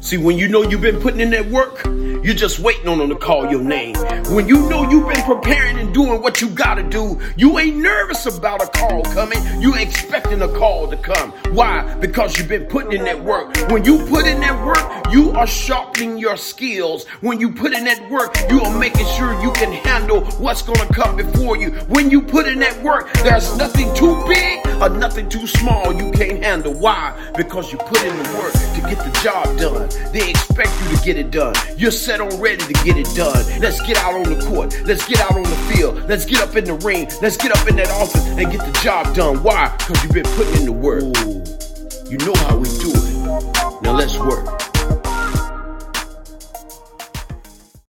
See, when you know you've been putting in that work, you're just waiting on them to call your name. When you know you've been preparing and doing what you gotta do, you ain't nervous about a call coming. You expecting a call to come. Why? Because you've been putting in that work. When you put in that work, you are sharpening your skills. When you put in that work, you are making sure you can handle what's gonna come before you. When you put in that work, there's nothing too big or nothing too small you can't handle. Why? Because you put in the work to get the job done. They expect you to get it done. You're set on ready to get it done. Let's get out on the court. Let's get out on the field. Let's get up in the ring. Let's get up in that office and get the job done. Why? Because you've been putting in the work. Ooh. You know how we do it. Now let's work.